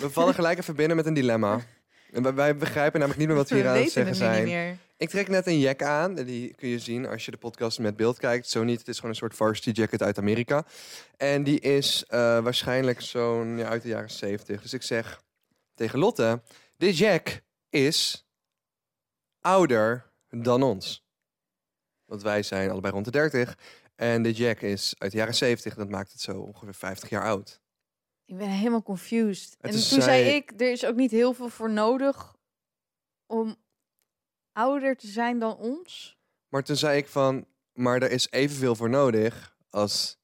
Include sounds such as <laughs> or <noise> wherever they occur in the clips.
We vallen gelijk even binnen met een dilemma. En wij- begrijpen namelijk niet meer wat we <laughs> hier aan het zeggen zijn. Ik trek net een jack aan. Die kun je zien als je de podcast met beeld kijkt. Zo niet. Het is gewoon een soort varsity jacket uit Amerika. En die is eh, waarschijnlijk zo'n ja, uit de jaren 70. Dus ik zeg tegen Lotte: Dit jack is ouder dan ons. Want wij zijn allebei rond de 30. En dit jack is uit de jaren 70. Dat maakt het zo ongeveer 50 jaar oud. Ik ben helemaal confused. En toen zei ik, er is ook niet heel veel voor nodig om ouder te zijn dan ons. Maar toen zei ik van, maar er is evenveel voor nodig als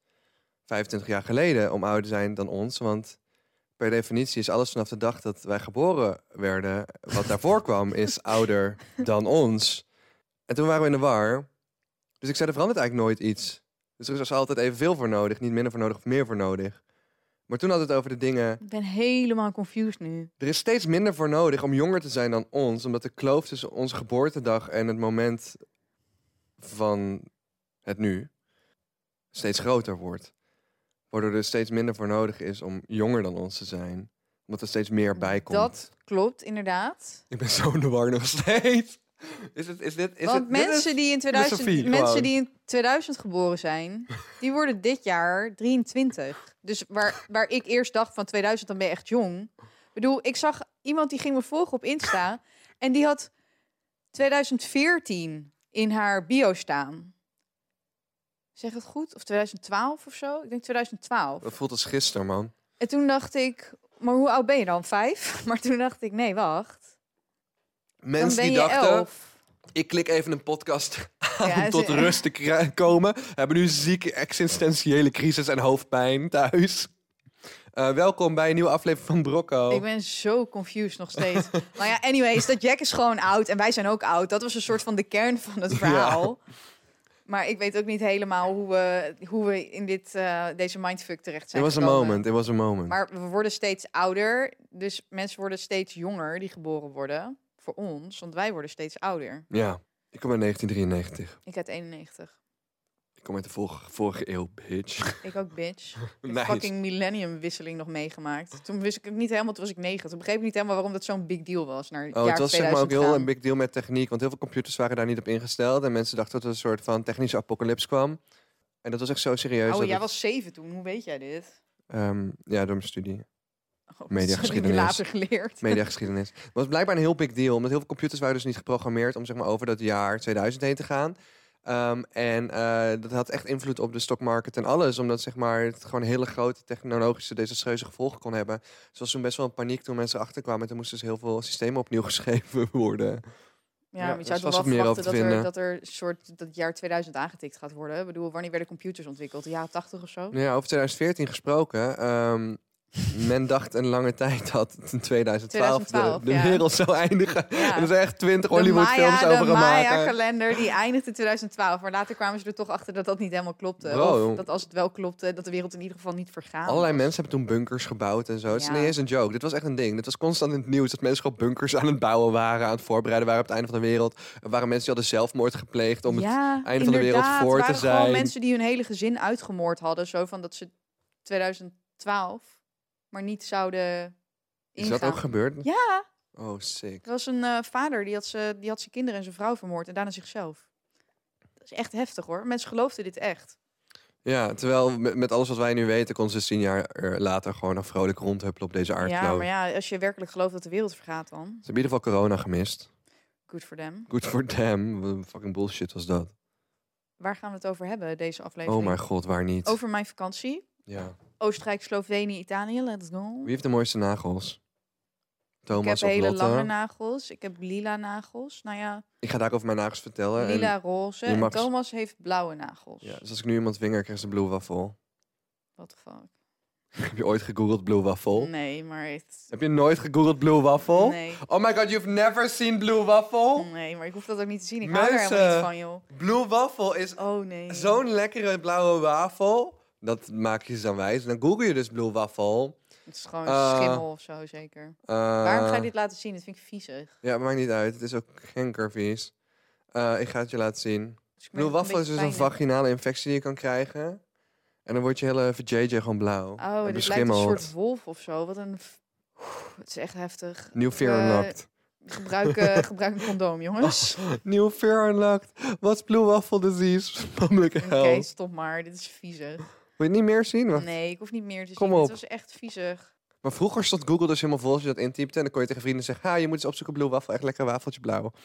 25 jaar geleden om ouder te zijn dan ons. Want per definitie is alles vanaf de dag dat wij geboren werden, wat daarvoor <laughs> kwam, is ouder dan ons. En toen waren we in de war. Dus ik zei, er verandert eigenlijk nooit iets. Dus er is altijd evenveel voor nodig, niet minder voor nodig of meer voor nodig. Maar toen had het over de dingen, Ik ben helemaal confused nu. er is steeds minder voor nodig om jonger te zijn dan ons, omdat de kloof tussen onze geboortedag en het moment van het nu steeds groter wordt. Waardoor er steeds minder voor nodig is om jonger dan ons te zijn. Omdat er steeds meer bij komt. Dat klopt, inderdaad. Ik ben zo in de war nog steeds. Is het, is dit, is Want het, dit is- mensen, die in 2000, filosofie, mensen die in 2000 geboren zijn, die worden dit jaar 23. Dus waar, waar ik eerst dacht van 2000, dan ben je echt jong. Ik bedoel, ik zag iemand die ging me volgen op Insta en die had 2014 in haar bio staan. Zeg het goed? Of 2012 of zo? Ik denk 2012. Dat voelt als gisteren, man. En toen dacht ik, maar hoe oud ben je dan? Vijf? <laughs> Maar toen dacht ik, nee, wacht. Mensen die dachten, elf. Ik klik even een podcast aan <laughs> Ja, om tot rust te komen. Hebben nu zieke existentiële crisis en hoofdpijn thuis. Eh, welkom bij een nieuwe aflevering van Brocco. Ik ben zo confused nog steeds. maar <laughs> ja, anyways, dat Jack is gewoon oud en wij zijn ook oud. Dat was een soort van de kern van het <laughs> verhaal. Maar ik weet ook niet helemaal hoe we, hoe we in dit, eh, deze mindfuck terecht It zijn was a gekomen. moment, it was a moment. Maar we worden steeds ouder. Dus mensen worden steeds jonger die geboren worden. Voor ons, want wij worden steeds ouder. Ja, ik kom uit 1993. Ik uit 91. Ik kom uit de vorige, vorige eeuw, bitch. Ik ook, bitch. <laughs> Ik heb Nice. fucking millenniumwisseling nog meegemaakt. Toen wist ik het niet helemaal, toen was ik negen. Toen begreep ik niet helemaal waarom dat zo'n big deal was. Naar het Oh, het was zeg maar ook 2000 heel gaan. een big deal met techniek, want heel veel computers waren daar niet op ingesteld. En mensen dachten dat er een soort van technische apocalyps kwam. En dat was echt zo serieus. Oh, jij het- was zeven toen. Hoe weet jij dit? ehm, ja, door mijn studie. Oh, Mediageschiedenis. later geleerd. Mediageschiedenis. <laughs> Het was blijkbaar een heel big deal, omdat heel veel computers waren dus niet geprogrammeerd om zeg maar over dat jaar 2000 heen te gaan. Ehm, en eh, dat had echt invloed op de stockmarket en alles, omdat zeg maar, het gewoon hele grote technologische desastreuze gevolgen kon hebben. Dus er was toen best wel een paniek toen mensen achterkwamen. En toen moesten dus heel veel systemen opnieuw <laughs> geschreven worden. Ja, Ja, maar je is zou toch vast wel verwachten over dat er, dat er een soort dat het jaar 2000 aangetikt gaat worden. Ik bedoel, wanneer werden computers ontwikkeld? De jaren 80 of zo? Ja, over 2014 gesproken. ehm, men dacht een lange tijd dat in 2012, de- 2012, de, ja. wereld zou eindigen. Ja. En er zijn echt 20 De Hollywood-films over de gemaakt. Maya-kalender die eindigde in 2012. Maar later kwamen ze er toch achter dat dat niet helemaal klopte. Bro. Of dat als het wel klopte, dat de wereld in ieder geval niet vergaan Allerlei was. mensen hebben toen bunkers gebouwd en zo. Het is Ja. niet eens een joke. Dit was echt een ding. Dit was constant in het nieuws. Dat mensen gewoon bunkers aan het bouwen waren, aan het voorbereiden waren op het einde van de wereld. Er waren mensen die hadden zelfmoord gepleegd om het einde van de wereld voor te waren gewoon zijn. mensen die hun hele gezin uitgemoord hadden. Zo van dat ze 2012 maar niet zouden Is ingaan. dat ook gebeurd? Ja, Oh, sick. er was een eh, vader die had, ze, die had zijn kinderen en zijn vrouw vermoord en daarna zichzelf. Dat is echt heftig hoor. Mensen geloofden dit echt. Ja, terwijl met, met alles wat wij nu weten, kon ze dus tien jaar er later gewoon nog vrolijk rondhuppelen op deze aardkloot. Ja, maar ja, als je werkelijk gelooft dat de wereld vergaat dan. Ze hebben in ieder geval corona gemist. Good for them. Good for them. Wat een fucking bullshit was dat. Waar gaan we het over hebben, deze aflevering? Oh mijn god, waar niet? Over mijn vakantie. Ja. Oostenrijk, Slovenië, Italië. Let's go. Wie heeft de mooiste nagels? Ik heb Thomas hele Lotte? lange nagels. Ik heb lila nagels. Nou ja, Ik ga daar over mijn nagels vertellen. en- lila, roze. En Thomas heeft blauwe nagels. ja, dus als ik nu iemand vinger, krijg ze blue waffle. What the fuck? <laughs> Heb je ooit gegoogeld blue waffle? Nee, maar het... Heb je nooit gegoogeld blue waffle? Nee. Oh my god, you've never seen blue waffle? Nee, maar ik hoef dat ook niet te zien. Ik hou er helemaal niet van, joh. Blue waffle is Oh, nee. zo'n lekkere blauwe wafel. Dat maak je ze dan wijs. Dan google je dus blue waffle. Het is gewoon Eh, schimmel of zo, zeker. Eh, Waarom ga je dit laten zien? Dat vind ik viezig. Ja, maakt niet uit. Het is ook genkervies. Eh ik ga het je laten zien. Dus waffle is dus een vaginale infectie die je kan krijgen. En dan wordt je hele vajayjay gewoon blauw. Oh, en dit lijkt een soort wolf of zo. Wat een Het is echt heftig. Nieuw Fear Unlocked. Gebruik, <laughs> gebruik een condoom, jongens. Nieuw Fear Unlocked. What's Blue Waffle Disease? <laughs> Public Oké, health. stop maar. Dit is viezig. Wil je het niet meer zien? Wacht. Nee, ik hoef niet meer te Kom zien. op. Het was echt viezig. Maar vroeger stond Google dus helemaal vol als je dat intypte. En dan kon je tegen vrienden zeggen... Ha, je moet eens opzoeken Blue Waffle. Echt lekker wafeltje blauw. <laughs>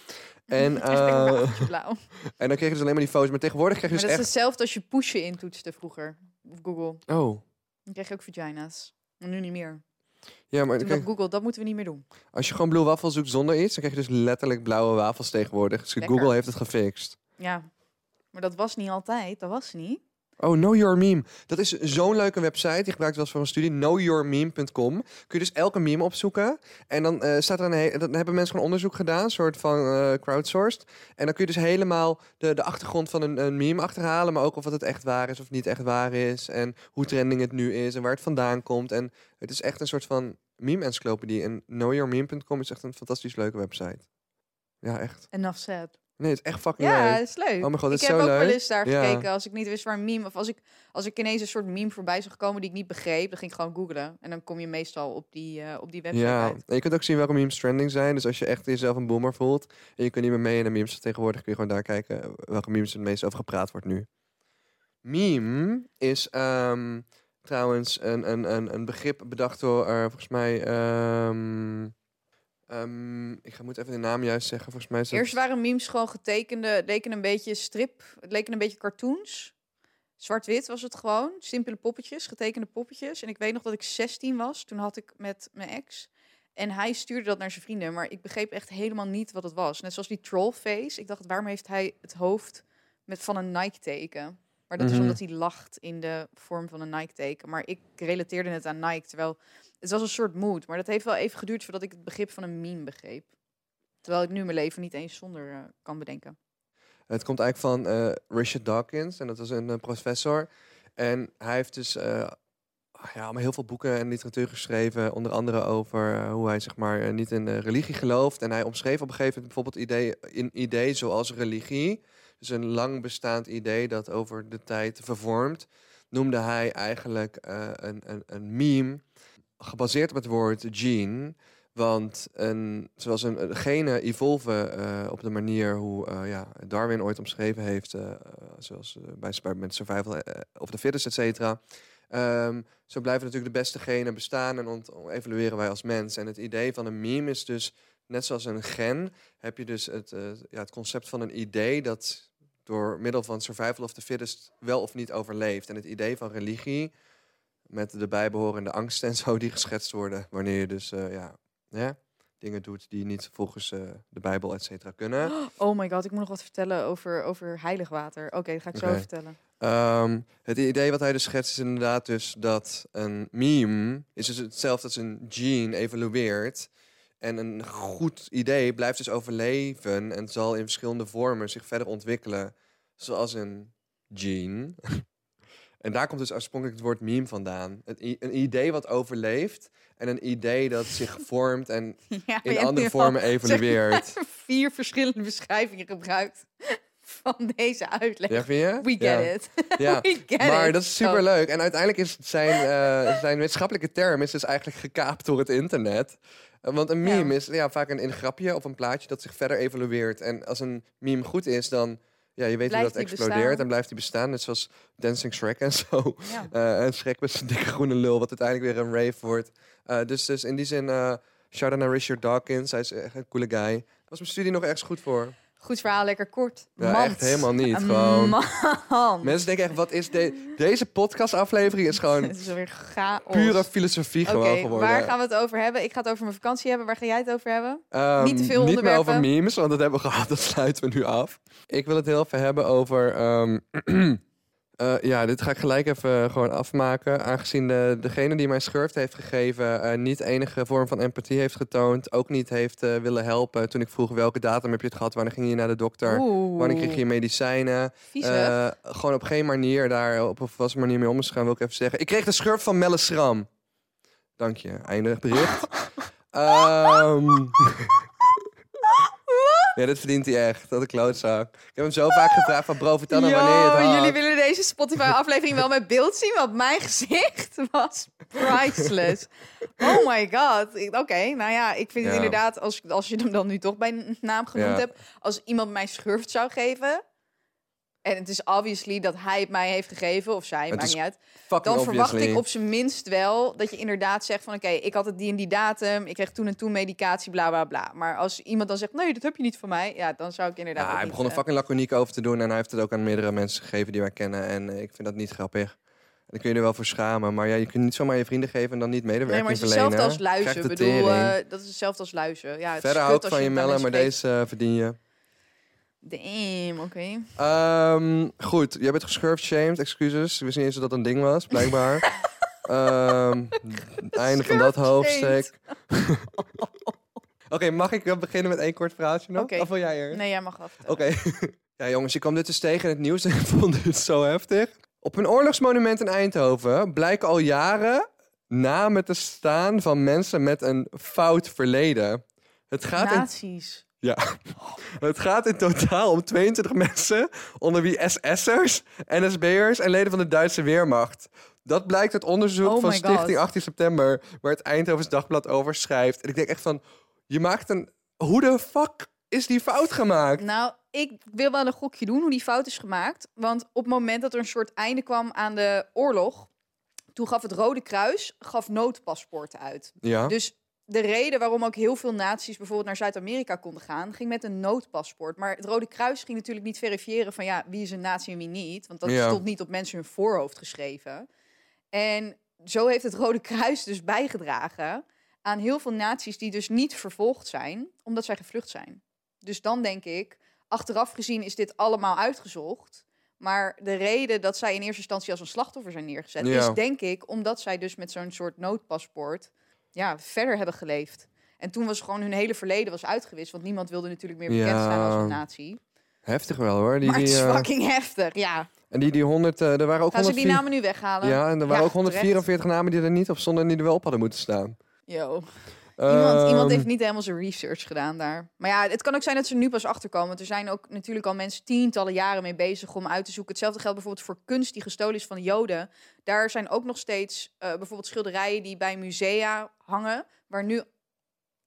En, eh, wafeltje blauw. <laughs> en dan kreeg je dus alleen maar die foto's. Maar tegenwoordig krijg je Maar dus dat is hetzelfde als je pushen intoetste vroeger. Op Google. Oh. Dan krijg je ook vagina's. Maar nu niet meer. Ja, maar kijk, Google, dat moeten we niet meer doen. als je gewoon Blue Waffle zoekt zonder iets... dan krijg je dus letterlijk blauwe wafels tegenwoordig. Dus Lekker. Google heeft het gefixt. Ja. Maar dat was niet altijd. Dat was niet. Oh, Know Your Meme. Dat is zo'n leuke website. Die gebruikt wel voor een studie. Knowyourmeme.com. Kun je dus elke meme opzoeken. En dan eh, staat er een he- dan hebben mensen gewoon onderzoek gedaan. Een soort van eh, crowdsourced. En dan kun je dus helemaal de, de achtergrond van een, een meme achterhalen. Maar ook of het echt waar is of niet echt waar is. En hoe trending het nu is. En waar het vandaan komt. En het is echt een soort van meme-encyclopedie. En knowyourmeme.com is echt een fantastisch leuke website. Ja, echt. Enough said. Nee, het is echt fucking Ja, leuk. dat is leuk. Oh mijn god, dit ik is heb zo ook leuk. wel eens daar Ja. gekeken als ik niet wist waar een meme... Of als ik, als ik ineens een soort meme voorbij zag komen die ik niet begreep... dan ging ik gewoon googlen. En dan kom je meestal op die, eh, op die website Ja, uit. en je kunt ook zien welke memes trending zijn. Dus als je echt jezelf een boomer voelt en je kunt niet meer mee in de memes van tegenwoordig, kun je gewoon daar kijken welke memes het meest over gepraat wordt nu. Meme is ehm, trouwens een, een, een, een begrip bedacht door, eh, volgens mij, ehm, ehm, ik ga, moet even de naam juist zeggen, volgens mij is. Eerst waren memes gewoon getekende... Het leken een beetje strip. Het leken een beetje cartoons. Zwart-wit was het gewoon. Simpele poppetjes, getekende poppetjes. En ik weet nog dat ik 16 was. Toen had ik met mijn ex... En hij stuurde dat naar zijn vrienden, maar ik begreep echt helemaal niet wat het was. Net zoals die trollface. Ik dacht, waarom heeft hij het hoofd met van een Nike-teken? Maar dat is Mhm. omdat hij lacht in de vorm van een Nike-teken. Maar ik relateerde het aan Nike, terwijl het was een soort mood. Maar dat heeft wel even geduurd voordat ik het begrip van een meme begreep. Terwijl ik nu mijn leven niet eens zonder eh, kan bedenken. Het komt eigenlijk van eh, Richard Dawkins en dat was een eh, professor. En hij heeft dus eh, ja, heel veel boeken en literatuur geschreven, onder andere over hoe hij zeg maar niet in religie gelooft. En hij omschreef op een gegeven moment bijvoorbeeld idee, een idee zoals religie, dus een lang bestaand idee dat over de tijd vervormt, noemde hij eigenlijk een, een, een meme gebaseerd op het woord gene. Want een, zoals een, genen evolven eh, op de manier hoe eh, ja, Darwin ooit omschreven heeft, eh, zoals bij, bij survival of the fittest, et cetera. Ehm, zo blijven natuurlijk de beste genen bestaan en ont- evolueren wij als mens. En het idee van een meme is dus, net zoals een gen, heb je dus het, ja, het concept van een idee dat door middel van survival of the fittest wel of niet overleeft. En het idee van religie, met de bijbehorende angsten en zo die geschetst worden, wanneer je dus eh, ja, dingen doet die niet volgens eh, de Bijbel, et cetera, kunnen. <gasps> Oh my god, ik moet nog wat vertellen over, over heilig water. Oké, dat ga ik zo vertellen. Ehm, het idee wat hij dus schetst is inderdaad dus dat een meme is dus hetzelfde als een gene evolueert. En een goed idee blijft dus overleven en zal in verschillende vormen zich verder ontwikkelen. Zoals een gene. <laughs> en daar komt dus oorspronkelijk het woord meme vandaan. I- een idee wat overleeft en een idee dat zich <laughs> vormt en Ja, in andere vormen evolueert. <laughs> vier verschillende beschrijvingen gebruikt van deze uitleg. Ja, vind je? We get ja. it. <laughs> Ja. We get Maar it. dat is super leuk. En uiteindelijk is zijn, eh, zijn wetenschappelijke term is dus eigenlijk gekaapt door het internet. Eh, Want een Ja. meme is ja, vaak een, een grapje of een plaatje dat zich verder evolueert. En als een meme goed is, dan ja, je weet Blijft hoe dat explodeert bestaan. en blijft die bestaan. Net zoals Dancing Shrek en zo. Ja. <laughs> Eh en Shrek met zijn dikke groene lul, wat uiteindelijk weer een rave wordt. Eh, dus, dus in die zin, eh shout-out naar Richard Dawkins. Hij is echt een coole guy. Was mijn studie nog ergens goed voor. Goed verhaal, lekker kort. Ja, Mand. echt helemaal niet. <laughs> Gewoon. Man. Mensen denken echt, wat is de deze podcastaflevering is gewoon <laughs> Het is chaos. pure filosofie Oké, gewoon geworden. waar gaan we het over hebben? Ik ga het over mijn vakantie hebben. Waar ga jij het over hebben? Ehm, niet te veel Niet meer over onderwerpen? memes, want dat hebben we gehad. Dat sluiten we nu af. Ik wil het heel even hebben over... ehm, <clears throat> eh, ja, dit ga ik gelijk even gewoon afmaken. Aangezien de, degene die mij schurft heeft gegeven... eh, niet enige vorm van empathie heeft getoond. Ook niet heeft eh, willen helpen. Toen ik vroeg welke datum heb je het gehad? Wanneer ging je naar de dokter? Oeh, Wanneer kreeg je medicijnen? Eh, gewoon op geen manier daar op een volwassen manier mee om is gaan, wil ik even zeggen. Ik kreeg de schurft van Melle Schram. Dank je. Eindig bericht. <laughs> Ehm ja, dit verdient hij echt. Dat een klootzak. Ik heb hem zo vaak gevraagd van bro, vertel nou wanneer je het had. jullie willen deze Spotify-aflevering wel met beeld zien, want mijn <laughs> gezicht was Priceless. Oh my god. Oké, nou ja, ik vind het Ja. inderdaad, als, als je hem dan nu toch bij naam genoemd Ja. hebt, als iemand mij schurft zou geven, en het is obviously dat hij het mij heeft gegeven, of zij, Het maakt niet uit, dan verwacht ik op zijn minst wel dat je inderdaad zegt van, oké, ik had het die en die datum, ik kreeg toen en toen medicatie, bla bla bla. Maar als iemand dan zegt, nee, dat heb je niet van mij, ja, dan zou ik inderdaad Ja, hij begon er eh, fucking laconiek over te doen en hij heeft het ook aan meerdere mensen gegeven die wij kennen. En eh, ik vind dat niet grappig. Dan kun je er wel voor schamen. Maar ja, je kunt niet zomaar je vrienden geven en dan niet Nee, medewerking maar het is verlenen. als luizen. bedoel, eh, dat is hetzelfde als luizen. Ja, het Verder kut hou ik als van je bij mellen, maar deze verdien je. Damn, oké. Ehm, goed, jij bent geschurfd, shamed, excuses. Ik wist niet eens dat dat een ding was, blijkbaar. <laughs> Ehm, einde van dat hoofdstuk. <laughs> Oké, mag ik beginnen met één kort verhaaltje nog? Oké. Of wil jij eerst? Nee, jij mag af. Oké. <laughs> ja, jongens, je kwam dit dus tegen in het nieuws en ik vond het zo heftig. Op een oorlogsmonument in Eindhoven blijken al jaren namen te staan van mensen met een fout verleden. Het gaat, in, Nazi's. Ja, het gaat in totaal om 22 mensen, onder wie SS'ers, NSB'ers en leden van de Duitse Weermacht. Dat blijkt uit onderzoek Oh van my Stichting God. 18 september, waar het Eindhovens Dagblad over schrijft. En ik denk echt van, je maakt een... Hoe de fuck is die fout gemaakt? Nou, ik wil wel een gokje doen hoe die fout is gemaakt. Want op het moment dat er een soort einde kwam aan de oorlog... toen gaf het Rode Kruis gaf noodpaspoorten uit. Ja. Dus de reden waarom ook heel veel naties bijvoorbeeld naar Zuid-Amerika konden gaan, ging met een noodpaspoort. Maar het Rode Kruis ging natuurlijk niet verifiëren van ja, wie is een natie en wie niet. Want dat Ja. stond niet op mensen hun voorhoofd geschreven. En zo heeft het Rode Kruis dus bijgedragen aan heel veel naties die dus niet vervolgd zijn, omdat zij gevlucht zijn. Dus dan denk ik, achteraf gezien is dit allemaal uitgezocht. Maar de reden dat zij in eerste instantie als een slachtoffer zijn neergezet, Ja. is denk ik omdat zij dus met zo'n soort noodpaspoort ja, verder hebben geleefd. En toen was gewoon hun hele verleden was uitgewist, want niemand wilde natuurlijk meer bekend staan als een natie. Heftig wel hoor. Die, maar het die, is eh, fucking heftig, ja. en die, die 100, eh, er waren ook Gaan ze die 104 namen nu weghalen? Ja, en er waren Ja, ook 144 namen die er niet op stonden en die er wel op hadden moeten staan. Yo. Iemand, iemand Ehm, heeft niet helemaal zijn research gedaan daar. Maar ja, het kan ook zijn dat ze nu pas achterkomen. Want er zijn ook natuurlijk al mensen tientallen jaren mee bezig om uit te zoeken. Hetzelfde geldt bijvoorbeeld voor kunst die gestolen is van de Joden. Daar zijn ook nog steeds eh, bijvoorbeeld schilderijen die bij musea hangen. Waar nu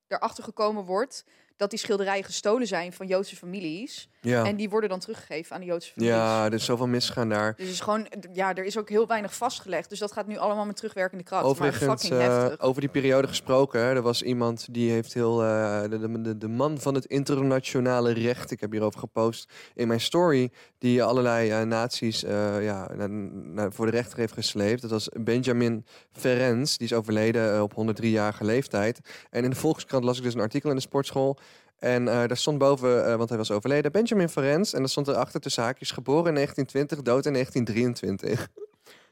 erachter gekomen wordt dat die schilderijen gestolen zijn van Joodse families. Ja, En die worden dan teruggegeven aan de Joodse families. ja, er is zoveel misgaan daar. Dus het is gewoon, ja, er is ook heel weinig vastgelegd. Dus dat gaat nu allemaal met terugwerkende kracht. Overigens, maar fucking heftig. over die periode gesproken, hè, er was iemand die heeft heel, eh, de, de, de, man van het internationale recht, ik heb hierover gepost in mijn story, die allerlei eh, naties ja, na- na- voor de rechter heeft gesleept. Dat was Benjamin Ferenc, die is overleden op 103-jarige leeftijd. En in de Volkskrant las ik dus een artikel in de sportschool. En eh, daar stond boven, eh, want hij was overleden, Benjamin Ferenc. En daar stond erachter tussen haakjes, geboren in 1920, dood in 1923.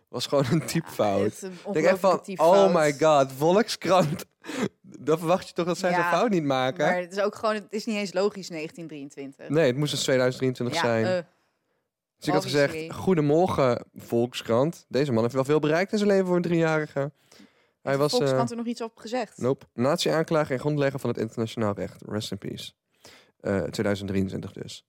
was gewoon een typfout. Een Ik denk echt van, oh my god, Volkskrant. Dan verwacht je toch dat zij Ja, zo'n fout niet maken? Maar het is ook gewoon, het is niet eens logisch 1923. Nee, het moest dus 2023 ja, zijn. eh, dus ik had gezegd, goedemorgen Volkskrant. Deze man heeft wel veel bereikt in zijn leven voor een driejarige. Hij was, Volkskrant eh, er nog iets op gezegd? nope, nazi-aanklager en grondlegger van het internationaal recht. Rest in peace. Eh, 2023 dus.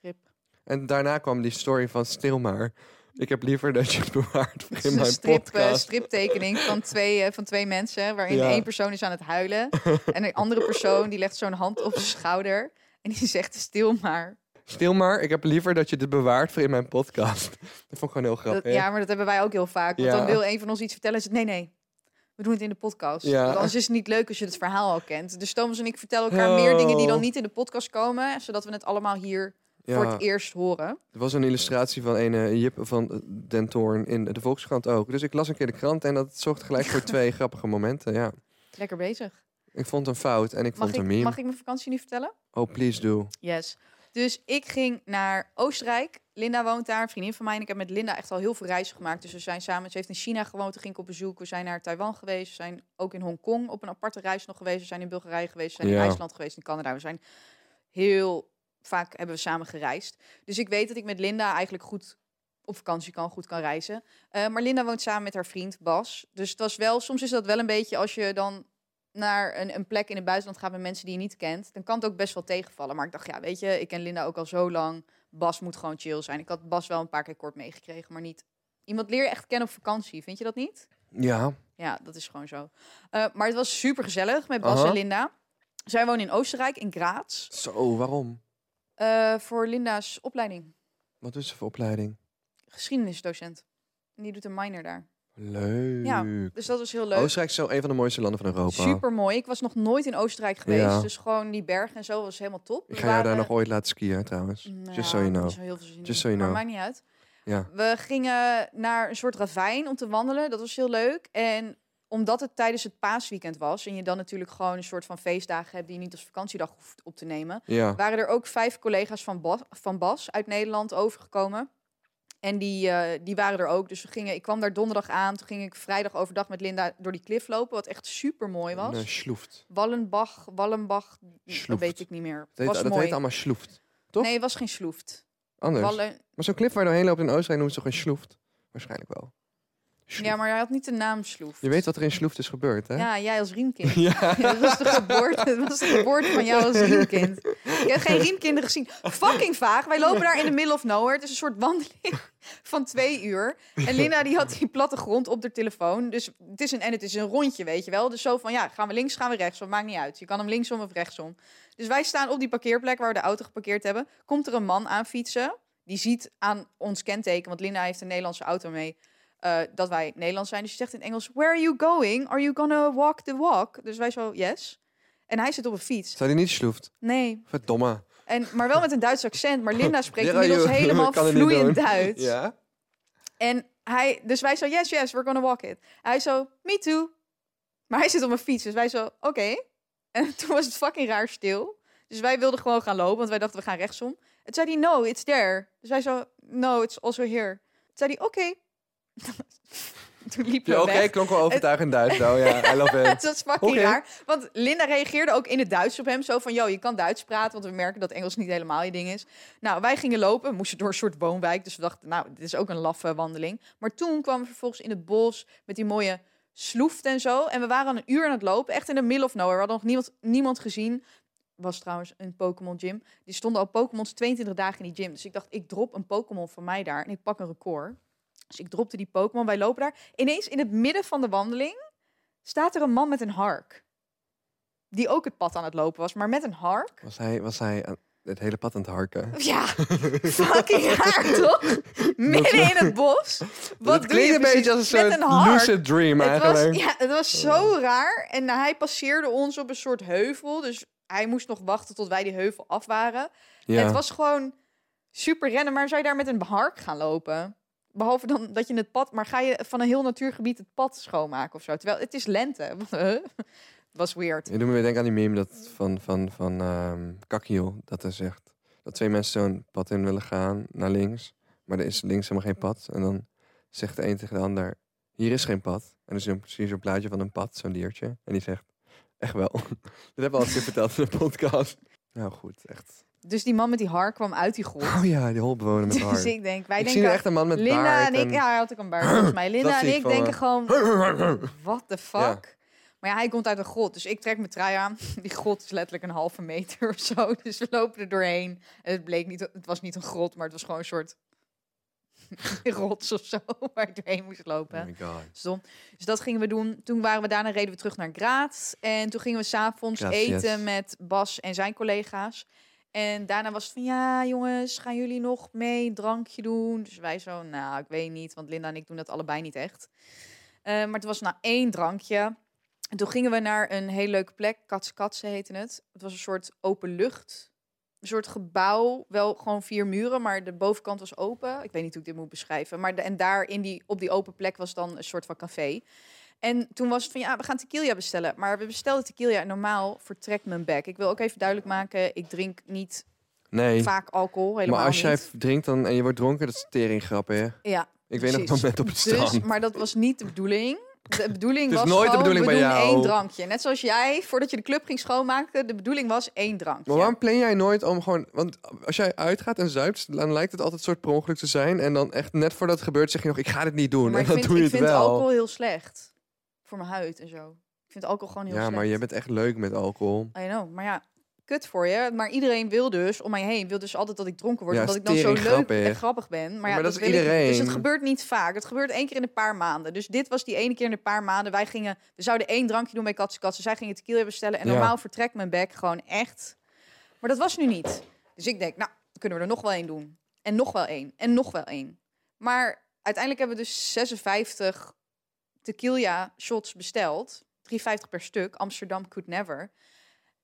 Rip. En daarna kwam die story van stil maar. Ik heb liever dat je het bewaart voor Het in is een mijn strip, eh, podcast. striptekening van twee, eh, van twee mensen, waarin Ja. één persoon is aan het huilen. <laughs> en een andere persoon die legt zo'n hand op zijn schouder. En die zegt stil maar. Stil maar, ik heb liever dat je dit bewaart voor in mijn podcast. <laughs> Dat vond ik gewoon heel Dat, grappig. ja, maar dat hebben wij ook heel vaak. Want Ja. dan wil een van ons iets vertellen en zegt nee, nee. We doen het in de podcast. Ja. Want anders is het niet leuk als je het verhaal al kent. Dus Thomas en ik vertellen elkaar meer dingen die dan niet in de podcast komen. Zodat we het allemaal hier Ja. voor het eerst horen. Er was een illustratie van een eh, Jip van Den Toorn in de Volkskrant ook. Dus ik las een keer de krant en dat zorgde gelijk voor twee <laughs> grappige momenten. Ja, Lekker bezig. ik vond een fout en ik Mag vond een ik, meme. mag ik mijn vakantie nu vertellen? Oh, please do. Yes. Dus ik ging naar Oostenrijk. Linda woont daar, een vriendin van mij. En ik heb met Linda echt al heel veel reizen gemaakt. Dus we zijn samen. Ze heeft in China gewoond, toen ging ik op bezoek. We zijn naar Taiwan geweest. We zijn ook in Hongkong op een aparte reis nog geweest. We zijn in Bulgarije geweest. We zijn Ja. in IJsland geweest, in Canada. We zijn heel vaak hebben we samen gereisd. Dus ik weet dat ik met Linda eigenlijk goed op vakantie kan, goed kan reizen. Eh, maar Linda woont samen met haar vriend Bas. Dus het was wel, soms is dat wel een beetje als je dan naar een, een plek in het buitenland gaat met mensen die je niet kent, dan kan het ook best wel tegenvallen. Maar ik dacht, ja, weet je, ik ken Linda ook al zo lang. Bas moet gewoon chill zijn. Ik had Bas wel een paar keer kort meegekregen, maar niet. Iemand leer je echt kennen op vakantie, vind je dat niet? Ja. Ja, dat is gewoon zo. Eh, maar het was super gezellig met Bas Aha. en Linda. Zij wonen in Oostenrijk, in Graz. Zo, waarom? eh, voor Linda's opleiding. Wat is er voor opleiding? Geschiedenisdocent. En die doet een minor daar. Leuk. Ja, Dus dat was heel leuk. Oostenrijk is zo een van de mooiste landen van Europa. Super mooi. Ik was nog nooit in Oostenrijk geweest. Ja. Dus gewoon die bergen en zo was helemaal top. Ik ga jou daar nog ooit laten skiën trouwens. Nou, Just so you know. heel veel zin. Just so you Maar know. maakt niet uit. Ja. We gingen naar een soort ravijn om te wandelen. Dat was heel leuk. En omdat het tijdens het paasweekend was... en je dan natuurlijk gewoon een soort van feestdagen hebt... die je niet als vakantiedag hoeft op te nemen... Ja. waren er ook vijf collega's van Bas, van Bas uit Nederland overgekomen. En die, eh, die waren er ook. Dus we gingen, ik kwam daar donderdag aan. Toen ging ik vrijdag overdag met Linda door die klif lopen. Wat echt super mooi was. Nee, sloeft. Wallenbach, Wallenbach, dat weet ik niet meer. Dat heet, was dat mooi. heet allemaal sloeft. toch? Nee, het was geen sloeft. Anders. Wallen... Maar zo'n cliff waar je doorheen loopt in Oostenrijk noemen ze toch een sloeft? Waarschijnlijk wel. Ja, maar hij had niet de naam sloeft. Je weet wat er in sloeft is gebeurd, hè? Ja, jij als riemkind. <laughs> Ja. Ja, dat was de geboorte, dat was de geboorte van jou als riemkind. Ik heb geen riemkinderen gezien. Fucking vaag. Wij lopen daar in de middle of nowhere. Het is een soort wandeling van twee uur. En Linda die had die plattegrond op de telefoon. Dus het is een, en het is een rondje, weet je wel. Dus zo van, ja, gaan we links, gaan we rechts. Dat maakt niet uit. Je kan hem linksom of rechtsom. Dus wij staan op die parkeerplek waar we de auto geparkeerd hebben. Komt er een man aan fietsen. Die ziet aan ons kenteken, want Linda heeft een Nederlandse auto mee... eh, dat wij Nederlands zijn. Dus je zegt in het Engels, where are you going? Are you gonna walk the walk? Dus wij zo, yes. En hij zit op een fiets. Zou die niet sloeft? Nee. Verdomme. En, maar wel met een Duits accent. Maar Linda spreekt Ja, inmiddels <laughs> helemaal het vloeiend. Duits. Ja? En hij, dus wij zo, yes, yes, we're gonna walk it. Hij zo, me too. Maar hij zit op een fiets, dus wij zo, oké. En <laughs> toen was het fucking raar stil. Dus wij wilden gewoon gaan lopen, want wij dachten, we gaan rechtsom. En toen zei hij, no, it's there. Dus wij zo, no, it's also here. Toen zei hij, oké. <laughs> toen liepen we Ja, Oké, klonk wel overtuigend Duits, nou ja. I love <laughs> it. Het was fucking Oké. raar. Want Linda reageerde ook in het Duits op hem. Zo van, yo, je kan Duits praten. Want we merken dat Engels niet helemaal je ding is. Nou, wij gingen lopen. We moesten door een soort woonwijk. Dus we dachten, nou, dit is ook een laffe wandeling. Maar toen kwamen we vervolgens in het bos met die mooie sloeft en zo. En we waren een uur aan het lopen. Echt in de middle of nowhere. We hadden nog niemand, niemand gezien. Was trouwens een Pokémon gym. Die stonden al Pokémons 22 dagen in die gym. Dus ik dacht, ik drop een Pokémon van mij daar. En ik pak een record. Dus ik dropte die Pokémon. Wij lopen daar. Ineens in het midden van de wandeling staat er een man met een hark. Die ook het pad aan het lopen was, maar met een hark. Was hij, was hij aan- het hele pad aan het harken? Ja, fucking raar toch? Midden in het bos. <laughs> Wat het doe klinkt je een beetje als een met soort een hark? lucid dream Het was, eigenlijk. ja, het was zo raar. En hij passeerde ons op een soort heuvel. Dus hij moest nog wachten tot wij die heuvel af waren. Ja. Het was gewoon super rennen. Maar zou je daar met een hark gaan lopen? Behalve dan dat je het pad... Maar ga je van een heel natuurgebied het pad schoonmaken of zo? Terwijl het is lente. <laughs> was weird. Je doet me weer denken aan die meme dat van, van, van Kakiel. Dat er zegt dat twee mensen zo'n pad in willen gaan naar links. Maar er is links helemaal geen pad. En dan zegt de een tegen de ander, hier is geen pad. En dan je- zie je zo'n plaatje van een pad, zo'n diertje. En die zegt, echt wel. <laughs> Dit hebben we al eens verteld in de podcast. Nou goed, echt. Dus die man met die hark kwam uit die grot. Oh ja, die holbewoner met <laughs> haar. Dus ik denk, wij ik zie denken... echt een man met Linda baard. en ik, ja, hij had ook een baard volgens mij. <clears throat> Linda en ik denken me. gewoon, <clears throat> what the fuck? Ja. Maar ja, hij komt uit een grot, dus ik trek mijn trui aan. <laughs> Die grot is letterlijk een halve meter of zo, <laughs> dus we lopen er doorheen. En het bleek niet, het was niet een grot, maar het was gewoon een soort rots of zo, waar ik doorheen moest Oh lopen. my god. Stom. Dus dat gingen we doen. Toen waren we daarna reden we terug naar Graz. En toen gingen we s'avonds eten met Bas en zijn collega's. En daarna was het van, ja jongens, gaan jullie nog mee een drankje doen? Dus wij zo, nou, ik weet niet, want Linda en ik doen dat allebei niet echt. Eh, maar het was nou één drankje. En toen gingen we naar een hele leuke plek, Katse heette het. Het was een soort open lucht. Een soort gebouw, wel gewoon vier muren, maar de bovenkant was open. Ik weet niet hoe ik dit moet beschrijven. Maar en daar in die, op die open plek was dan een soort van café. En toen was het van, ja, we gaan tequila bestellen. Maar we bestelden tequila en normaal vertrekt mijn bek. Ik wil ook even duidelijk maken, ik drink niet Nee, vaak alcohol, helemaal maar als jij niet. drinkt dan, en je wordt dronken, dat is tering hè? Ja, Ik weet nog het moment op het strand. dus, maar dat was niet de bedoeling. De bedoeling was nooit de gewoon, bedoeling we bij doen jou. één drankje. Net zoals jij, voordat je de club ging schoonmaken, de bedoeling was één drankje. Maar waarom plan jij nooit om gewoon... Want als jij uitgaat en zuipt, dan lijkt het altijd een soort per ongeluk te zijn. En dan echt net voordat het gebeurt zeg je nog, ik ga dit niet doen. maar en ik dan vind, doe je ik het vind wel. alcohol heel slecht. Voor mijn huid en zo. Ik vind alcohol gewoon heel ja, slecht. maar je bent echt leuk met alcohol. I know, maar ja, kut voor je. Maar iedereen wil dus, om mij heen, wil dus altijd dat ik dronken word. Ja, omdat ik dan zo leuk grappig. en grappig ben. Maar, ja, maar dat is ik niet. Dus iedereen. het gebeurt niet vaak. Het gebeurt één keer in een paar maanden. Dus dit was die ene keer in een paar maanden. Wij gingen, we zouden één drankje doen bij Katse Katse. Zij gingen tequila bestellen. En Ja. normaal vertrekt mijn bek gewoon echt. Maar dat was nu niet. Dus ik denk, nou, kunnen we er nog wel één doen. En nog wel één. En nog wel één. Maar uiteindelijk hebben we dus 56 tequila shots besteld. 3,50 per stuk. Amsterdam could never.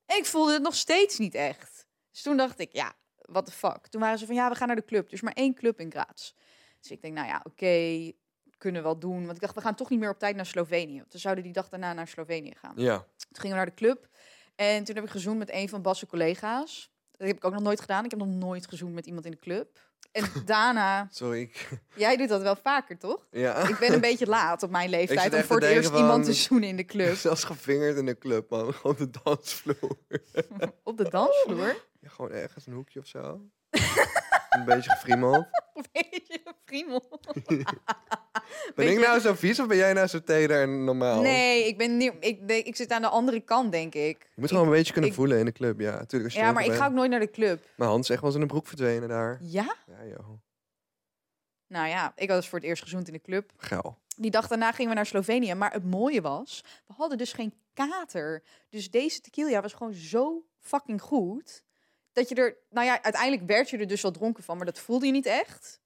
En ik voelde het nog steeds niet echt. Dus toen dacht ik, ja, what the fuck. Toen waren ze van, ja, we gaan naar de club. Dus maar één club in Graz. Dus ik denk, nou ja, oké, kunnen we wel doen. Want ik dacht, we gaan toch niet meer op tijd naar Slovenië. Want we zouden die dag daarna naar Slovenië gaan. Ja. Toen gingen we naar de club. En toen heb ik gezoend met een van Basse collega's. Dat heb ik ook nog nooit gedaan. Ik heb nog nooit gezoend met iemand in de club. En daarna, <laughs> Sorry. Ik, jij doet dat wel vaker, toch? ja. Ik ben een beetje laat op mijn leeftijd om voor het eerst iemand te zoenen in de club. <laughs> Zelfs gevingerd in de club, man. Gewoon <laughs> op de dansvloer. Op de dansvloer. Ja, gewoon ergens een hoekje of zo. Een beetje gefriemeld. <laughs> Een beetje een friemel. <laughs> Ben ik nou zo vies of ben jij nou zo teder en normaal? Nee, ik, ben niet, ik, denk, ik zit aan de andere kant, denk ik. Je moet gewoon een beetje kunnen ik- voelen in de club, ja. Tuurlijk, als je Ja, maar ik ga ook nooit naar de club. Mijn hand is echt wel eens in een broek verdwenen daar. Ja? Ja, joh. Nou ja, ik had dus voor het eerst gezoend in de club. Geil. Die dag daarna gingen we naar Slovenië. Maar het mooie was, we hadden dus geen kater. Dus deze tequila was gewoon zo fucking goed. Dat je er, nou ja, uiteindelijk werd je er dus wel dronken van. Maar dat voelde je niet echt.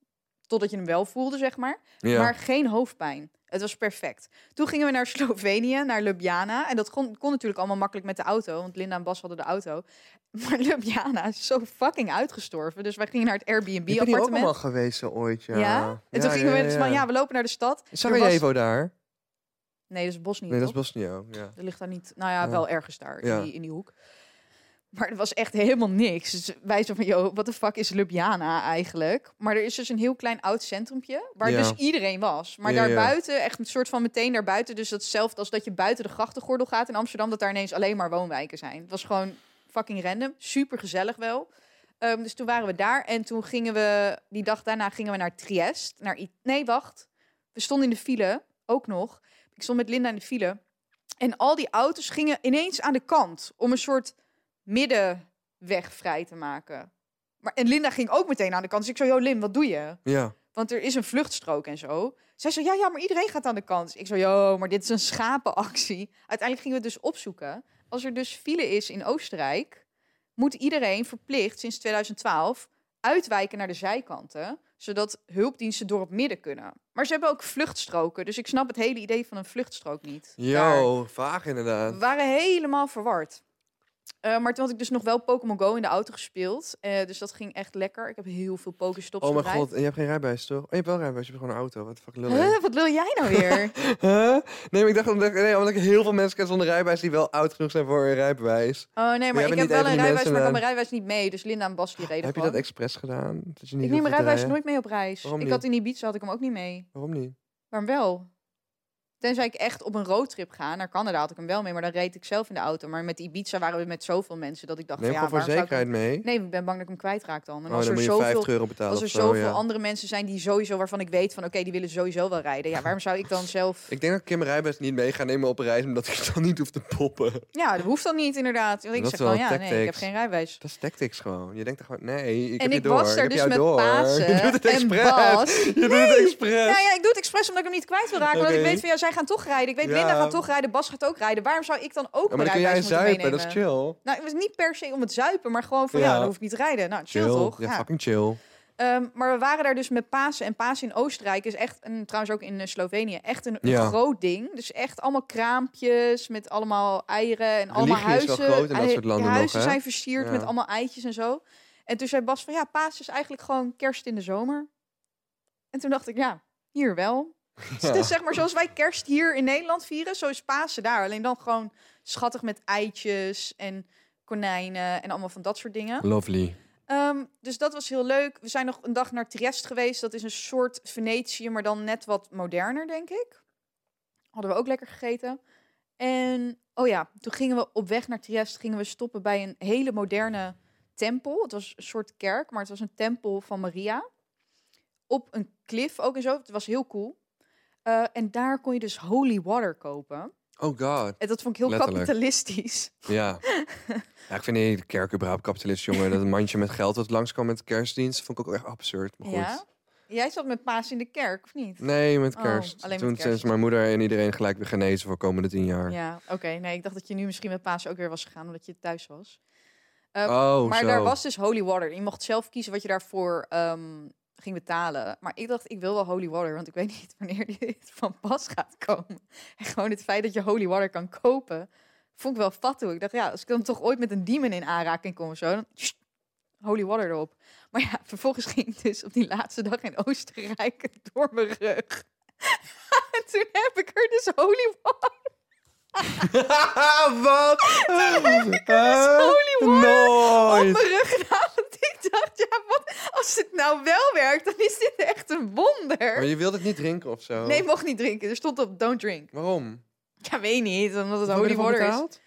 Totdat je hem wel voelde, zeg maar. Ja. Maar geen hoofdpijn. Het was perfect. Toen gingen we naar <laughs> Slovenië, naar Ljubljana. En dat kon, kon natuurlijk allemaal makkelijk met de auto. Want Linda en Bas hadden de auto. <laughs> Maar Ljubljana is zo fucking uitgestorven. Dus wij gingen naar het ik ben hier ook Airbnb-appartement. allemaal geweest zo ooit, ja. Ja? En toen gingen we dus van, ja, we lopen naar de stad. Er was- Sarajevo daar? Nee, dat is Bosnië, Nee, dat is? Bosnië ja. Dat ligt daar niet, nou ja, wel ergens daar, in, die, in die hoek. Maar er was echt helemaal niks. Dus wij zo van, joh, wat de fuck is Ljubljana eigenlijk? Maar er is dus een heel klein oud centrumpje, waar Ja. dus iedereen was. Maar Ja, ja. daarbuiten, echt een soort van meteen daarbuiten, dus dat is hetzelfde als dat je buiten de grachtengordel gaat in Amsterdam, dat daar ineens alleen maar woonwijken zijn. Het was gewoon fucking random, super gezellig wel. Ehm, dus toen waren we daar en toen gingen we, die dag daarna gingen we naar Triest. Naar I- nee, wacht. We stonden in de file, ook nog. Ik stond met Linda in de file. En al die auto's gingen ineens aan de kant om een soort middenweg vrij te maken. Maar, en Linda ging ook meteen aan de kant. Dus ik zo, joh Lin, wat doe je? Ja. Want er is een vluchtstrook en zo. Zij zo, ja, ja, maar iedereen gaat aan de kant. Dus ik zo, joh, maar dit is een schapenactie. Uiteindelijk gingen we het dus opzoeken. Als er dus file is in Oostenrijk, moet iedereen verplicht sinds 2012 uitwijken naar de zijkanten, zodat hulpdiensten door het midden kunnen. Maar ze hebben ook vluchtstroken, dus ik snap het hele idee van een vluchtstrook niet. Daar. Yo, vaag inderdaad. We waren helemaal verward. Eh, maar toen had ik dus nog wel Pokémon Go in de auto gespeeld. Eh, dus dat ging echt lekker. Ik heb heel veel Pokéstops Oh mijn god, en je hebt geen rijbewijs toch? Oh, je hebt wel rijbewijs, je hebt gewoon een auto. Wat fuck lul Huh, wat wil jij nou weer? <laughs> Huh? Nee, maar ik dacht omdat, nee, omdat ik heel veel mensen ken zonder rijbewijs die wel oud genoeg zijn voor een rijbewijs. Oh nee, maar ik heb wel een rijbewijs, maar ik kan mijn rijbewijs niet mee. Dus Linda en Bas die reden Heb je dat expres gedaan? Dat je niet ik neem mijn rijbewijs nooit mee op reis. Waarom ik niet? had in Ibiza had ik hem ook niet mee. Waarom niet? Waarom wel? Tenzij ik echt op een roadtrip ga naar Canada had ik hem wel mee, maar dan reed ik zelf in de auto. Maar met Ibiza waren we met zoveel mensen dat ik dacht Neem van ja, gewoon voor ik zekerheid mee. Nee, ik ben bang dat ik hem kwijtraak dan. En Oh, als dan er zoveel 50 euro betalen Als er zo, zoveel ja. andere mensen zijn die sowieso waarvan ik weet van oké, die willen sowieso wel rijden. Ja, <laughs> waarom zou ik dan zelf? Ik denk dat ik Kim rijbewijs niet mee ga nemen op een reis, omdat ik dan niet hoef te poppen. Ja, dat hoeft dan niet inderdaad. Ik Dat zeg van ja, nee, ik heb geen rijbewijs. Dat is tactics gewoon. Je denkt gewoon, nee, ik en heb ik door. was er dus met door. Pasen <laughs> Je doet het en expres. Je doet het expres. Ja, ja, ik doe het expres omdat ik hem niet kwijt wil raken. Want ik weet van ja, zij gaan toch rijden. Ik weet. Linda gaat toch rijden, Bas gaat ook rijden. Waarom zou ik dan ook Ja, maar mijn dan kun jij dat is chill. Nou, het was niet per se om het zuipen, maar gewoon van ja, dan hoef ik niet te rijden. Nou, chill, Chill, toch? ja, fucking chill. Ehm, maar we waren daar dus met Pasen. En Pasen in Oostenrijk is echt, en trouwens ook in eh, Slovenië, echt een, Ja. groot ding. Dus echt allemaal kraampjes met allemaal eieren en allemaal is huizen. wel groot in dat soort landen huizen zijn versierd Ja. met allemaal eitjes en zo. En toen zei Bas van ja, Pasen is eigenlijk gewoon kerst in de zomer. En toen dacht ik ja, hier wel. Dus het is zeg maar zoals wij kerst hier in Nederland vieren, zo is Pasen daar. Alleen dan gewoon schattig met eitjes en konijnen en allemaal van dat soort dingen. Lovely. Ehm, dus dat was heel leuk. We zijn nog een dag naar Triest geweest. Dat is een soort Venetië, maar dan net wat moderner, denk ik. Hadden we ook lekker gegeten. En, oh ja, toen gingen we op weg naar Triest, gingen we stoppen bij een hele moderne tempel. Het was een soort kerk, maar het was een tempel van Maria. Op een klif ook en zo. Het was heel cool. Eh, en daar kon je dus holy water kopen. Oh god. En dat vond ik heel Letterlijk. kapitalistisch. Ja. <laughs> ja, ik vind die de kerk überhaupt kapitalist, jongen. Dat een mandje met geld dat langskwam met kerstdienst, vond ik ook echt absurd. Maar goed. Ja? Jij zat met paas in de kerk, of niet? Nee, met Oh, kerst. alleen Toen kerst. sinds mijn moeder en iedereen gelijk weer genezen voor komende tien jaar. Ja, oké. Nee, ik dacht dat je nu misschien met paas ook weer was gegaan, omdat je thuis was. Eh, Oh, maar zo. daar was dus holy water. Je mocht zelf kiezen wat je daarvoor ehm, ging betalen. Maar ik dacht, ik wil wel holy water, want ik weet niet <laughs> wanneer dit van pas gaat komen. En gewoon het feit dat je holy water kan kopen, vond ik wel fat toe. Ik dacht, ja, als ik dan toch ooit met een demon in aanraking kom of zo, dan holy water erop. Maar ja, vervolgens ging ik dus op die laatste dag in Oostenrijk door mijn rug. <laughs> en toen heb ik er dus holy water <laughs> Wat? holy water op Nooit. mijn rug gedaan. Want ik dacht, ja, wat, als het nou wel werkt, dan is dit echt een wonder. Maar je wilde het niet drinken of zo? Nee, ik mocht niet drinken. Er stond op don't drink. Waarom? Ja, weet niet, omdat het holy water is.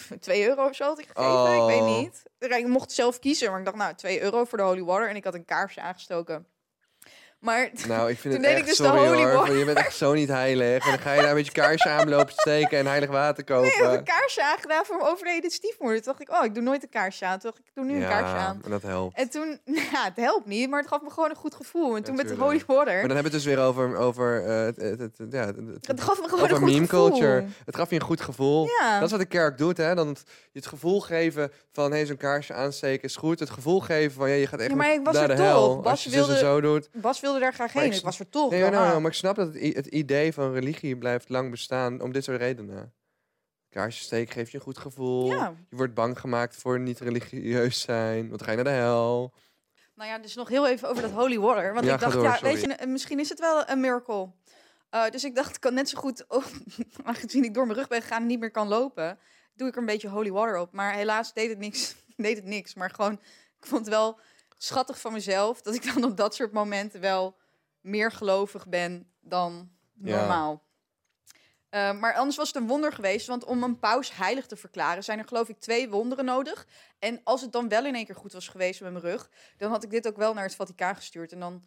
<laughs> 2 euro of zo had ik gegeven, ik weet Oh. niet. Ik mocht zelf kiezen, maar ik dacht, nou, 2 euro voor de holy water. En ik had een kaarsje aangestoken. Maar Nou, ik vind Toen het deed echt, ik dus de sorry holy hoor. water. Je bent echt zo niet heilig. En dan ga je daar een beetje kaarsje aan lopen steken en heilig water kopen. nee, ik had een kaarsje aangedaan voor mijn overleden stiefmoeder. Toen dacht ik, oh, ik doe nooit een kaarsje aan. Toen dacht ik, ik doe nu een kaarsje aan. en dat helpt. En toen, <laughs> ja, het helpt niet, maar het gaf me gewoon een goed gevoel. En toen met de holy water, Maar dan hebben we het dus weer over, over eh, het, het, het, ja, het, gaf me gewoon een goed meme gevoel. culture. Het gaf je een goed gevoel. Ja. Dat is wat de kerk doet, hè? Dan het, het gevoel geven van, hé, hey, zo'n kaarsje aansteken is goed. Het gevoel geven van, ja, je gaat echt Ja, maar ik was naar er de hel. Bas als je wilde- zo doet. Bas wilde daar graag heen. ik Ik was er toch. Nee, ah. maar ik snap dat het, het idee van religie blijft lang bestaan om dit soort redenen. Kaarsje steken geeft je een goed gevoel. Ja. Je wordt bang gemaakt voor niet religieus zijn. Want dan ga je naar de hel. Nou ja, dus nog heel even over dat holy water. Want Ja, ik dacht, door, ja, sorry. weet je, misschien is het wel een miracle. Eh, dus ik dacht, ik kan net zo goed, oh, <laughs> aangezien ik door mijn rug ben gegaan en niet meer kan lopen, doe ik er een beetje holy water op. Maar helaas deed het niks. <laughs> deed het niks. Maar gewoon, ik vond het wel schattig van mezelf dat ik dan op dat soort momenten wel meer gelovig ben dan Ja. normaal. Eh, maar anders was het een wonder geweest, want om een paus heilig te verklaren zijn er geloof ik twee wonderen nodig. En als het dan wel in één keer goed was geweest met mijn rug, dan had ik dit ook wel naar het Vaticaan gestuurd. En dan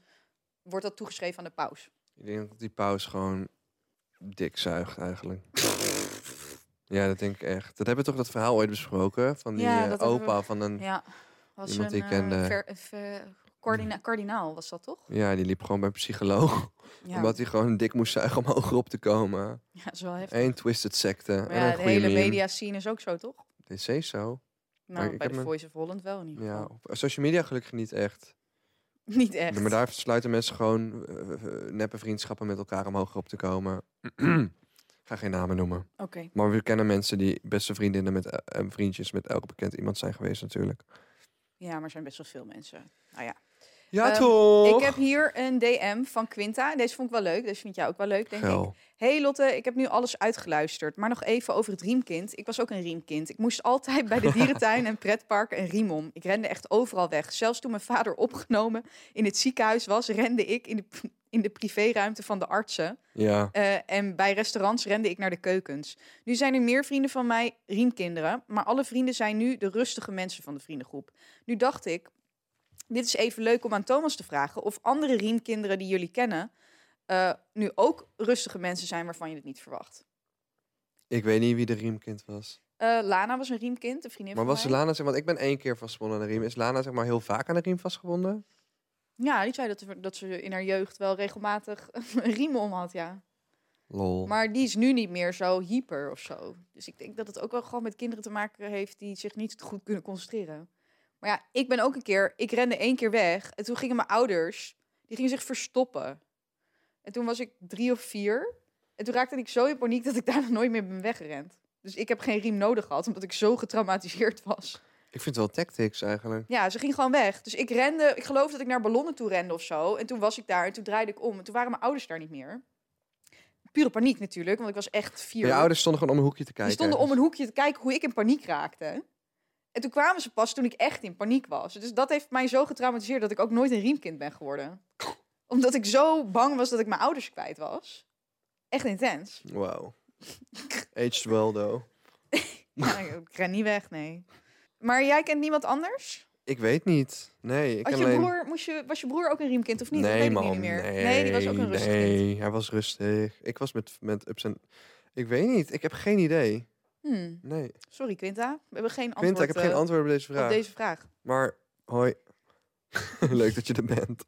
wordt dat toegeschreven aan de paus. Ik denk dat die paus gewoon dik zuigt eigenlijk. <laughs> ja, dat denk ik echt. Dat hebben we toch dat verhaal ooit besproken? Van die Ja, eh, opa van een... Ja. Ja, was Iemand een die ik kende. eh, ver- een ver- kardina- kardinaal, was dat toch? die liep gewoon bij een psycholoog. Ja, <laughs> Omdat hij gewoon dik moest zuigen om hoger op te komen. ja dat is wel heftig. Eén twisted secte. Maar en ja, een de hele meme. media scene is ook zo, toch? Dit is zo. Nou, ik bij de me- Voice of Holland wel in ieder Ja, op social media gelukkig niet echt. <laughs> Niet echt. Maar daar sluiten mensen gewoon eh, eh, neppe vriendschappen met elkaar om hoger op te komen. <clears throat> Ga geen namen noemen. Oké. Maar we kennen mensen die beste vriendinnen met, en vriendjes met elk bekend iemand zijn geweest natuurlijk. Ja, maar er zijn best wel veel mensen. Nou ja. Ja, Ehm, toch? Ik heb hier een DM van Quinta. Deze vond ik wel leuk. Deze vind jij ook wel leuk, denk ik. Hey Lotte, ik heb nu alles uitgeluisterd. Maar nog even over het riemkind. Ik was ook een riemkind. Ik moest altijd bij de <laughs> dierentuin en pretpark een riem om. Ik rende echt overal weg. Zelfs toen mijn vader opgenomen in het ziekenhuis was, rende ik in de, in de privéruimte van de artsen. Ja. Eh, en bij restaurants rende ik naar de keukens. Nu zijn er meer vrienden van mij riemkinderen. Maar alle vrienden zijn nu de rustige mensen van de vriendengroep. Nu dacht ik, dit is even leuk om aan Thomas te vragen... of andere riemkinderen die jullie kennen... eh, nu ook rustige mensen zijn waarvan je het niet verwacht. Ik weet niet wie de riemkind was. Eh, Lana was een riemkind, een vriendin Maar van was mij. Lana, zeg, want ik ben één keer vastgebonden aan de riem. Is Lana zeg maar heel vaak aan de riem vastgebonden? Ja, die zei dat, ze- dat ze in haar jeugd wel regelmatig <laughs> een riem om had, ja. Lol. Maar die is nu niet meer zo hyper of zo. Dus ik denk dat het ook wel gewoon met kinderen te maken heeft die zich niet goed kunnen concentreren. Maar ja, ik ben ook een keer, ik rende één keer weg en toen gingen mijn ouders, die gingen zich verstoppen. En toen was ik drie of vier. En toen raakte ik zo in paniek dat ik daarna <laughs> nooit meer ben weggerend. Dus ik heb geen riem nodig gehad, omdat ik zo getraumatiseerd was. Ik vind het wel tactics eigenlijk. Ja, ze ging gewoon weg. Dus ik rende, ik geloof dat ik naar ballonnen toe rende of zo. En toen was ik daar en toen draaide ik om. En toen waren mijn ouders daar niet meer. Pure paniek natuurlijk, want ik was echt vier. Je ouders stonden gewoon om een hoekje te kijken. Die stonden om een hoekje te kijken hoe ik in paniek raakte. En toen kwamen ze pas toen ik echt in paniek was. Dus dat heeft mij zo getraumatiseerd dat ik ook nooit een riemkind ben geworden. Omdat ik zo bang was dat ik mijn ouders kwijt was. Echt intens. Wow. Aged well though. <laughs> Ik ren niet weg, nee. Maar jij kent niemand anders? Ik weet niet. Nee, ik Had je alleen... broer, moest je, was je broer ook een riemkind of niet? dat Nee, weet ik niet meer. Nee, die was ook een rustig kind. Nee, hij was rustig. Ik was met, met ups en... Ik weet niet. Ik heb geen idee. Hmm. Nee. Sorry, Quinta. We hebben geen antwoord Quinta, ik heb geen eh, antwoord op deze vraag. op deze vraag. Maar, hoi. <laughs> Leuk dat je er bent.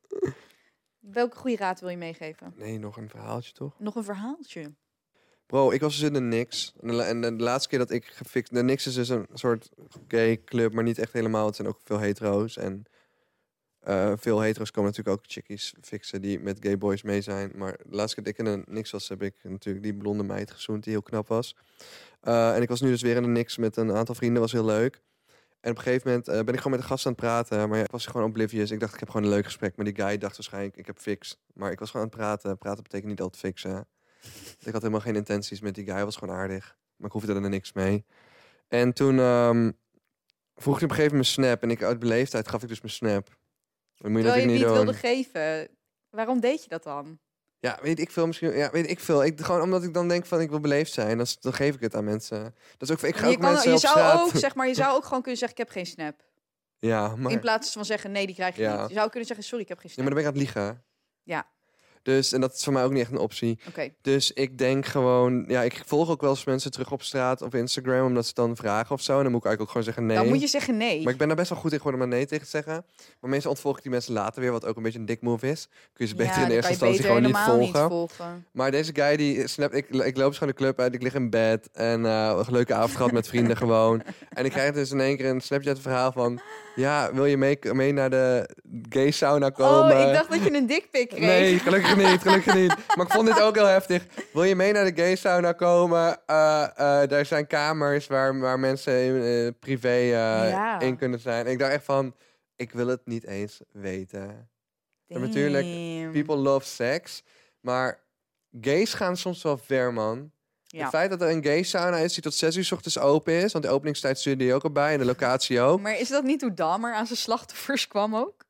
Welke goede raad wil je meegeven? Nee, nog een verhaaltje toch? Nog een verhaaltje. Bro, ik was dus in de Nix. En de, laatste keer dat ik gefixt... De Nix is dus een soort gay club, maar niet echt helemaal. Het zijn ook veel hetero's. En eh, veel hetero's komen natuurlijk ook chickies fixen die met gay boys mee zijn. Maar de laatste keer dat ik in de Nix was, heb ik natuurlijk die blonde meid gezoend die heel knap was. Eh, en ik was nu dus weer in de Nix met een aantal vrienden. was heel leuk. En op een gegeven moment eh, ben ik gewoon met de gast aan het praten. Maar ja, ik was gewoon oblivious. Ik dacht, ik heb gewoon een leuk gesprek. Maar die guy dacht waarschijnlijk, ik heb fix. Maar ik was gewoon aan het praten. Praten betekent niet altijd fixen. Ik had helemaal geen intenties met die guy. Hij was gewoon aardig. Maar ik hoefde er niks mee. En toen ehm, vroeg hij op een gegeven moment mijn snap. En ik uit beleefdheid gaf ik dus mijn snap. Dat moet je Terwijl je natuurlijk het niet wilde geven. Waarom deed je dat dan? Ja, weet ik veel misschien. Ja, weet ik veel. Ik, gewoon omdat ik dan denk van ik wil beleefd zijn. Dan, dan geef ik het aan mensen. Dat is ook. Ik ga je, ook kan, mensen je zou straat. ook, zeg maar, je zou ook gewoon kunnen zeggen, ik heb geen snap. Ja, maar, In plaats van zeggen, nee, die krijg je Ja. niet. Je zou kunnen zeggen, sorry, ik heb geen ja, snap. maar dan ben ik aan het liegen. Ja. Dus en dat is voor mij ook niet echt een optie. Dus ik denk gewoon, ja, ik volg ook wel eens mensen terug op straat of Instagram, omdat ze dan vragen of zo. En dan moet ik eigenlijk ook gewoon zeggen nee. Dan moet je zeggen nee. Maar ik ben daar best wel goed in geworden om maar nee tegen te zeggen. Maar meestal ontvolg ik die mensen later weer, wat ook een beetje een dik move is. Kun je ze beter Ja, in eerste instantie gewoon niet volgen. volgen. Maar deze guy, die snap, ik, ik loop gewoon de club uit, ik lig in bed en eh, een leuke avond gehad met vrienden <laughs> gewoon. En ik krijg dus in één keer een Snapchat verhaal van, ja, wil je mee, mee naar de gay sauna komen? Oh, ik dacht dat je een dikpik kreeg. Nee, gelukkig niet, gelukkig niet. Maar ik vond dit ook heel heftig. Wil je mee naar de gay sauna komen? Eh eh, daar zijn kamers waar, waar mensen in, eh, privé eh, Ja. in kunnen zijn. En ik dacht echt van, ik wil het niet eens weten. En natuurlijk. People love sex. Maar gays gaan soms wel ver, man. Ja. Het feit dat er een gay sauna is die tot 6 uur 's ochtends open is. Want de openingstijd stuurde die ook erbij en de locatie ook. Maar is dat niet hoe Dahmer aan zijn slachtoffers kwam ook?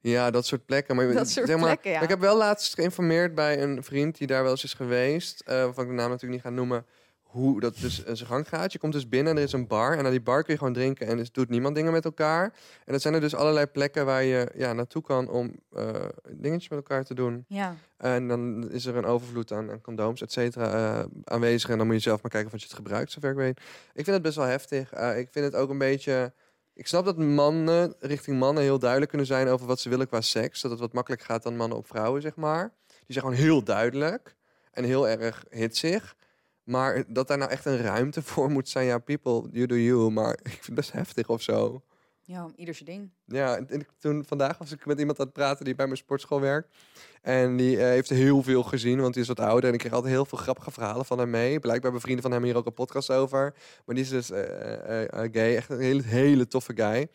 Ja, dat soort plekken. Maar, Dat soort zeg maar, plekken, ja. maar Ik heb wel laatst geïnformeerd bij een vriend die daar wel eens is geweest. eh waarvan ik de naam natuurlijk niet ga noemen. Hoe dat dus eh, zijn gang gaat. Je komt dus binnen en er is een bar. En naar die bar kun je gewoon drinken. En dus doet niemand dingen met elkaar. En dat zijn er dus allerlei plekken waar je ja, naartoe kan om eh dingetjes met elkaar te doen. Ja. En dan is er een overvloed aan, aan condooms, et cetera, aanwezig. En dan moet je zelf maar kijken of je het gebruikt, zover ik weet. Ik vind het best wel heftig. Ik vind het ook een beetje... Ik snap dat mannen richting mannen heel duidelijk kunnen zijn over wat ze willen qua seks. Dat het wat makkelijker gaat dan mannen op vrouwen, zeg maar. Die zijn gewoon heel duidelijk en heel erg hitsig. Maar dat daar nou echt een ruimte voor moet zijn, ja, people, you do you. Maar <laughs> ik vind het best heftig of zo. Ja, ieder zijn ding. Ja, en toen vandaag was ik met iemand aan het praten die bij mijn sportschool werkt. En die eh, heeft heel veel gezien, want die is wat ouder. En ik kreeg altijd heel veel grappige verhalen van hem mee. Blijkbaar hebben vrienden van hem hier ook een podcast over. Maar die is dus eh, eh, gay. Echt een hele, hele toffe guy.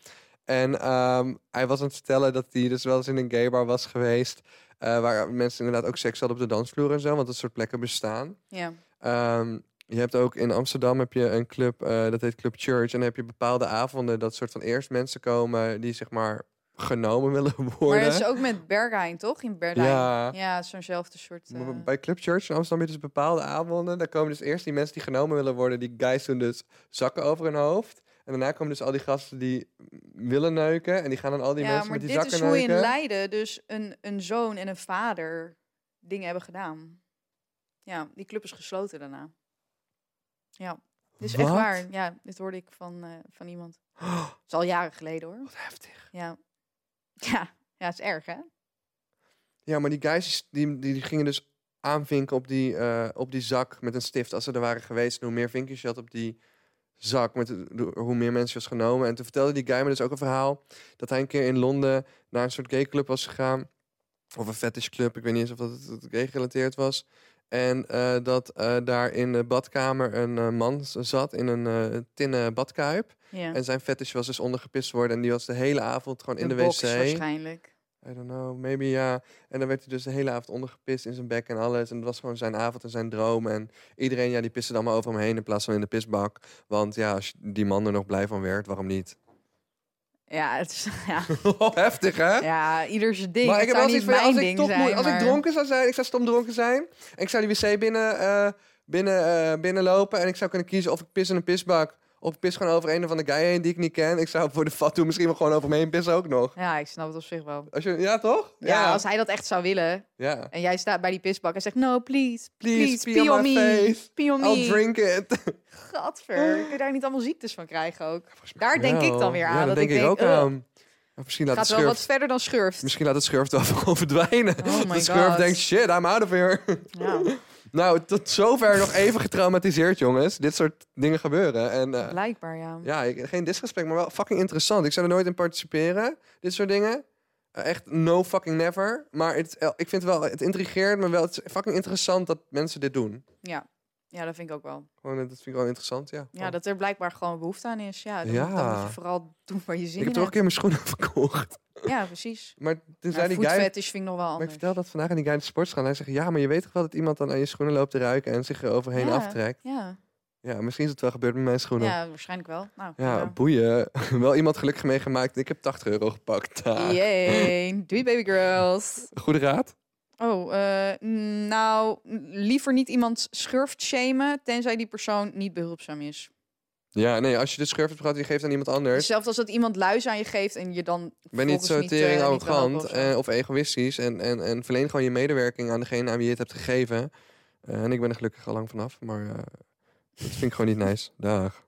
En ehm, hij was aan het vertellen dat hij dus wel eens in een gaybar was geweest. waar mensen inderdaad ook seks hadden op de dansvloer en zo. Want dat soort plekken bestaan. Ja. Ehm, je hebt ook in Amsterdam heb je een club, eh, dat heet Club Church. En dan heb je bepaalde avonden dat soort van eerst mensen komen die zeg maar genomen <laughs> willen worden. Maar dat is ook met Berghain, toch? In Berlijn. Ja. Ja, zo'nzelfde soort... eh, Bij Club Church in Amsterdam heb je dus bepaalde avonden. Daar komen dus eerst die mensen die genomen willen worden. Die guys doen dus zakken over hun hoofd. En daarna komen dus al die gasten die willen neuken. En die gaan dan al die ja, mensen met die dit zakken is hoe je neuken. in Leiden dus een, een zoon en een vader dingen hebben gedaan. Ja, die club is gesloten daarna. Ja, dit is echt waar. Ja, dit hoorde ik van, eh, van iemand. Het is al jaren geleden hoor. Wat heftig. Ja. <laughs> Ja, ja het is erg hè? Ja, maar die guys die, die, gingen dus aanvinken op die, eh, op die zak met een stift als ze er waren geweest. En hoe meer vinkjes je had op die zak, met de- hoe meer mensen je was genomen. En toen vertelde die guy me dus ook een verhaal dat hij een keer in Londen naar een soort gayclub was gegaan. Of een fetishclub, ik weet niet eens of dat het gay gerelateerd was. En eh, dat eh, daar in de badkamer een eh, man zat in een tinnen badkuip. Ja. En zijn fetish was dus ondergepist worden. En die was de hele avond gewoon in Een de box wc. waarschijnlijk. I don't know, maybe ja. En dan werd hij dus de hele avond ondergepist in zijn bek en alles. En dat was gewoon zijn avond en zijn droom. En iedereen, ja, die piste dan maar over hem heen in plaats van in de pisbak. Want ja, als die man er nog blij van werd, waarom niet? Ja, het is, <laughs> ja. <laughs> Heftig, hè? ja, ieder zijn ding. maar ik heb wel van, als ik zijn, als ik dronken zou zijn, ik zou stom dronken zijn. En ik zou die wc binnen, eh, binnen, eh, binnenlopen. En ik zou kunnen kiezen of ik pis in een pisbak Of pis gewoon over een of andere guy heen die ik niet ken. Ik zou voor de fat doen misschien wel gewoon over me heen pissen ook nog. Ja, ik snap het op zich wel. Als je, ja, toch? Ja, als hij dat echt zou willen ja. en jij staat bij die pisbak en zegt no, please, Please, please, pee on me, face. pee on I'll me. drink it. <laughs> Gadver, kun je daar niet allemaal ziektes van krijgen ook? Daar denk ik dan weer aan. Ja, dat dat denk ik, denk, ook "Ugh, aan. Of misschien laat Gaat het wel wat schurft. verder dan schurft. Misschien laat het schurft wel <laughs> gewoon verdwijnen. Oh my de schurft God. denkt, shit, I'm out of here. Ja, <laughs> nou, tot zover nog even getraumatiseerd, jongens. Dit soort dingen gebeuren. En eh, blijkbaar ja. ja, ik, geen disrespect, maar wel fucking interessant. Ik zou er nooit in participeren, dit soort dingen. Eh, echt no fucking never. Maar het, eh, ik vind wel, het intrigeert me wel. Het is fucking interessant dat mensen dit doen. Ja. Ja, dat vind ik ook wel. Gewoon, eh, dat vind ik wel interessant, ja. Ja, dat er blijkbaar gewoon behoefte aan is. Ja, dan, Ja. dan moet je vooral doen waar je zin ik heb in toch een keer mijn schoenen <laughs> verkocht. Ja, precies. Maar toen Ja, zei die guy... Foodfetish vind ik nog wel Maar ik anders. vertelde dat vandaag aan die guy in de sports gaan. Hij zegt, ja, maar je weet toch wel dat iemand dan aan je schoenen loopt te ruiken en zich er overheen Ja. aftrekt? Ja. Ja, misschien is het wel gebeurd met mijn schoenen. Ja, ja, waarschijnlijk wel. Nou, boeien. <laughs> wel iemand gelukkig meegemaakt. Ik heb 80 euro gepakt. Yay. <laughs> Doei baby girls. Goede raad? Oh, eh, nou, liever niet iemand schurft shamen, tenzij die persoon niet behulpzaam is. Ja, nee, als je de schurft gehad, die geeft aan iemand anders. Zelfs als dat iemand luis aan je geeft en je dan ben niet zo tering eh, wil helpen arrogant of egoïstisch. En, en, en verleen gewoon je medewerking aan degene aan wie je het hebt gegeven. Eh, en ik ben er gelukkig al lang vanaf. Maar dat vind ik gewoon niet nice. Dag.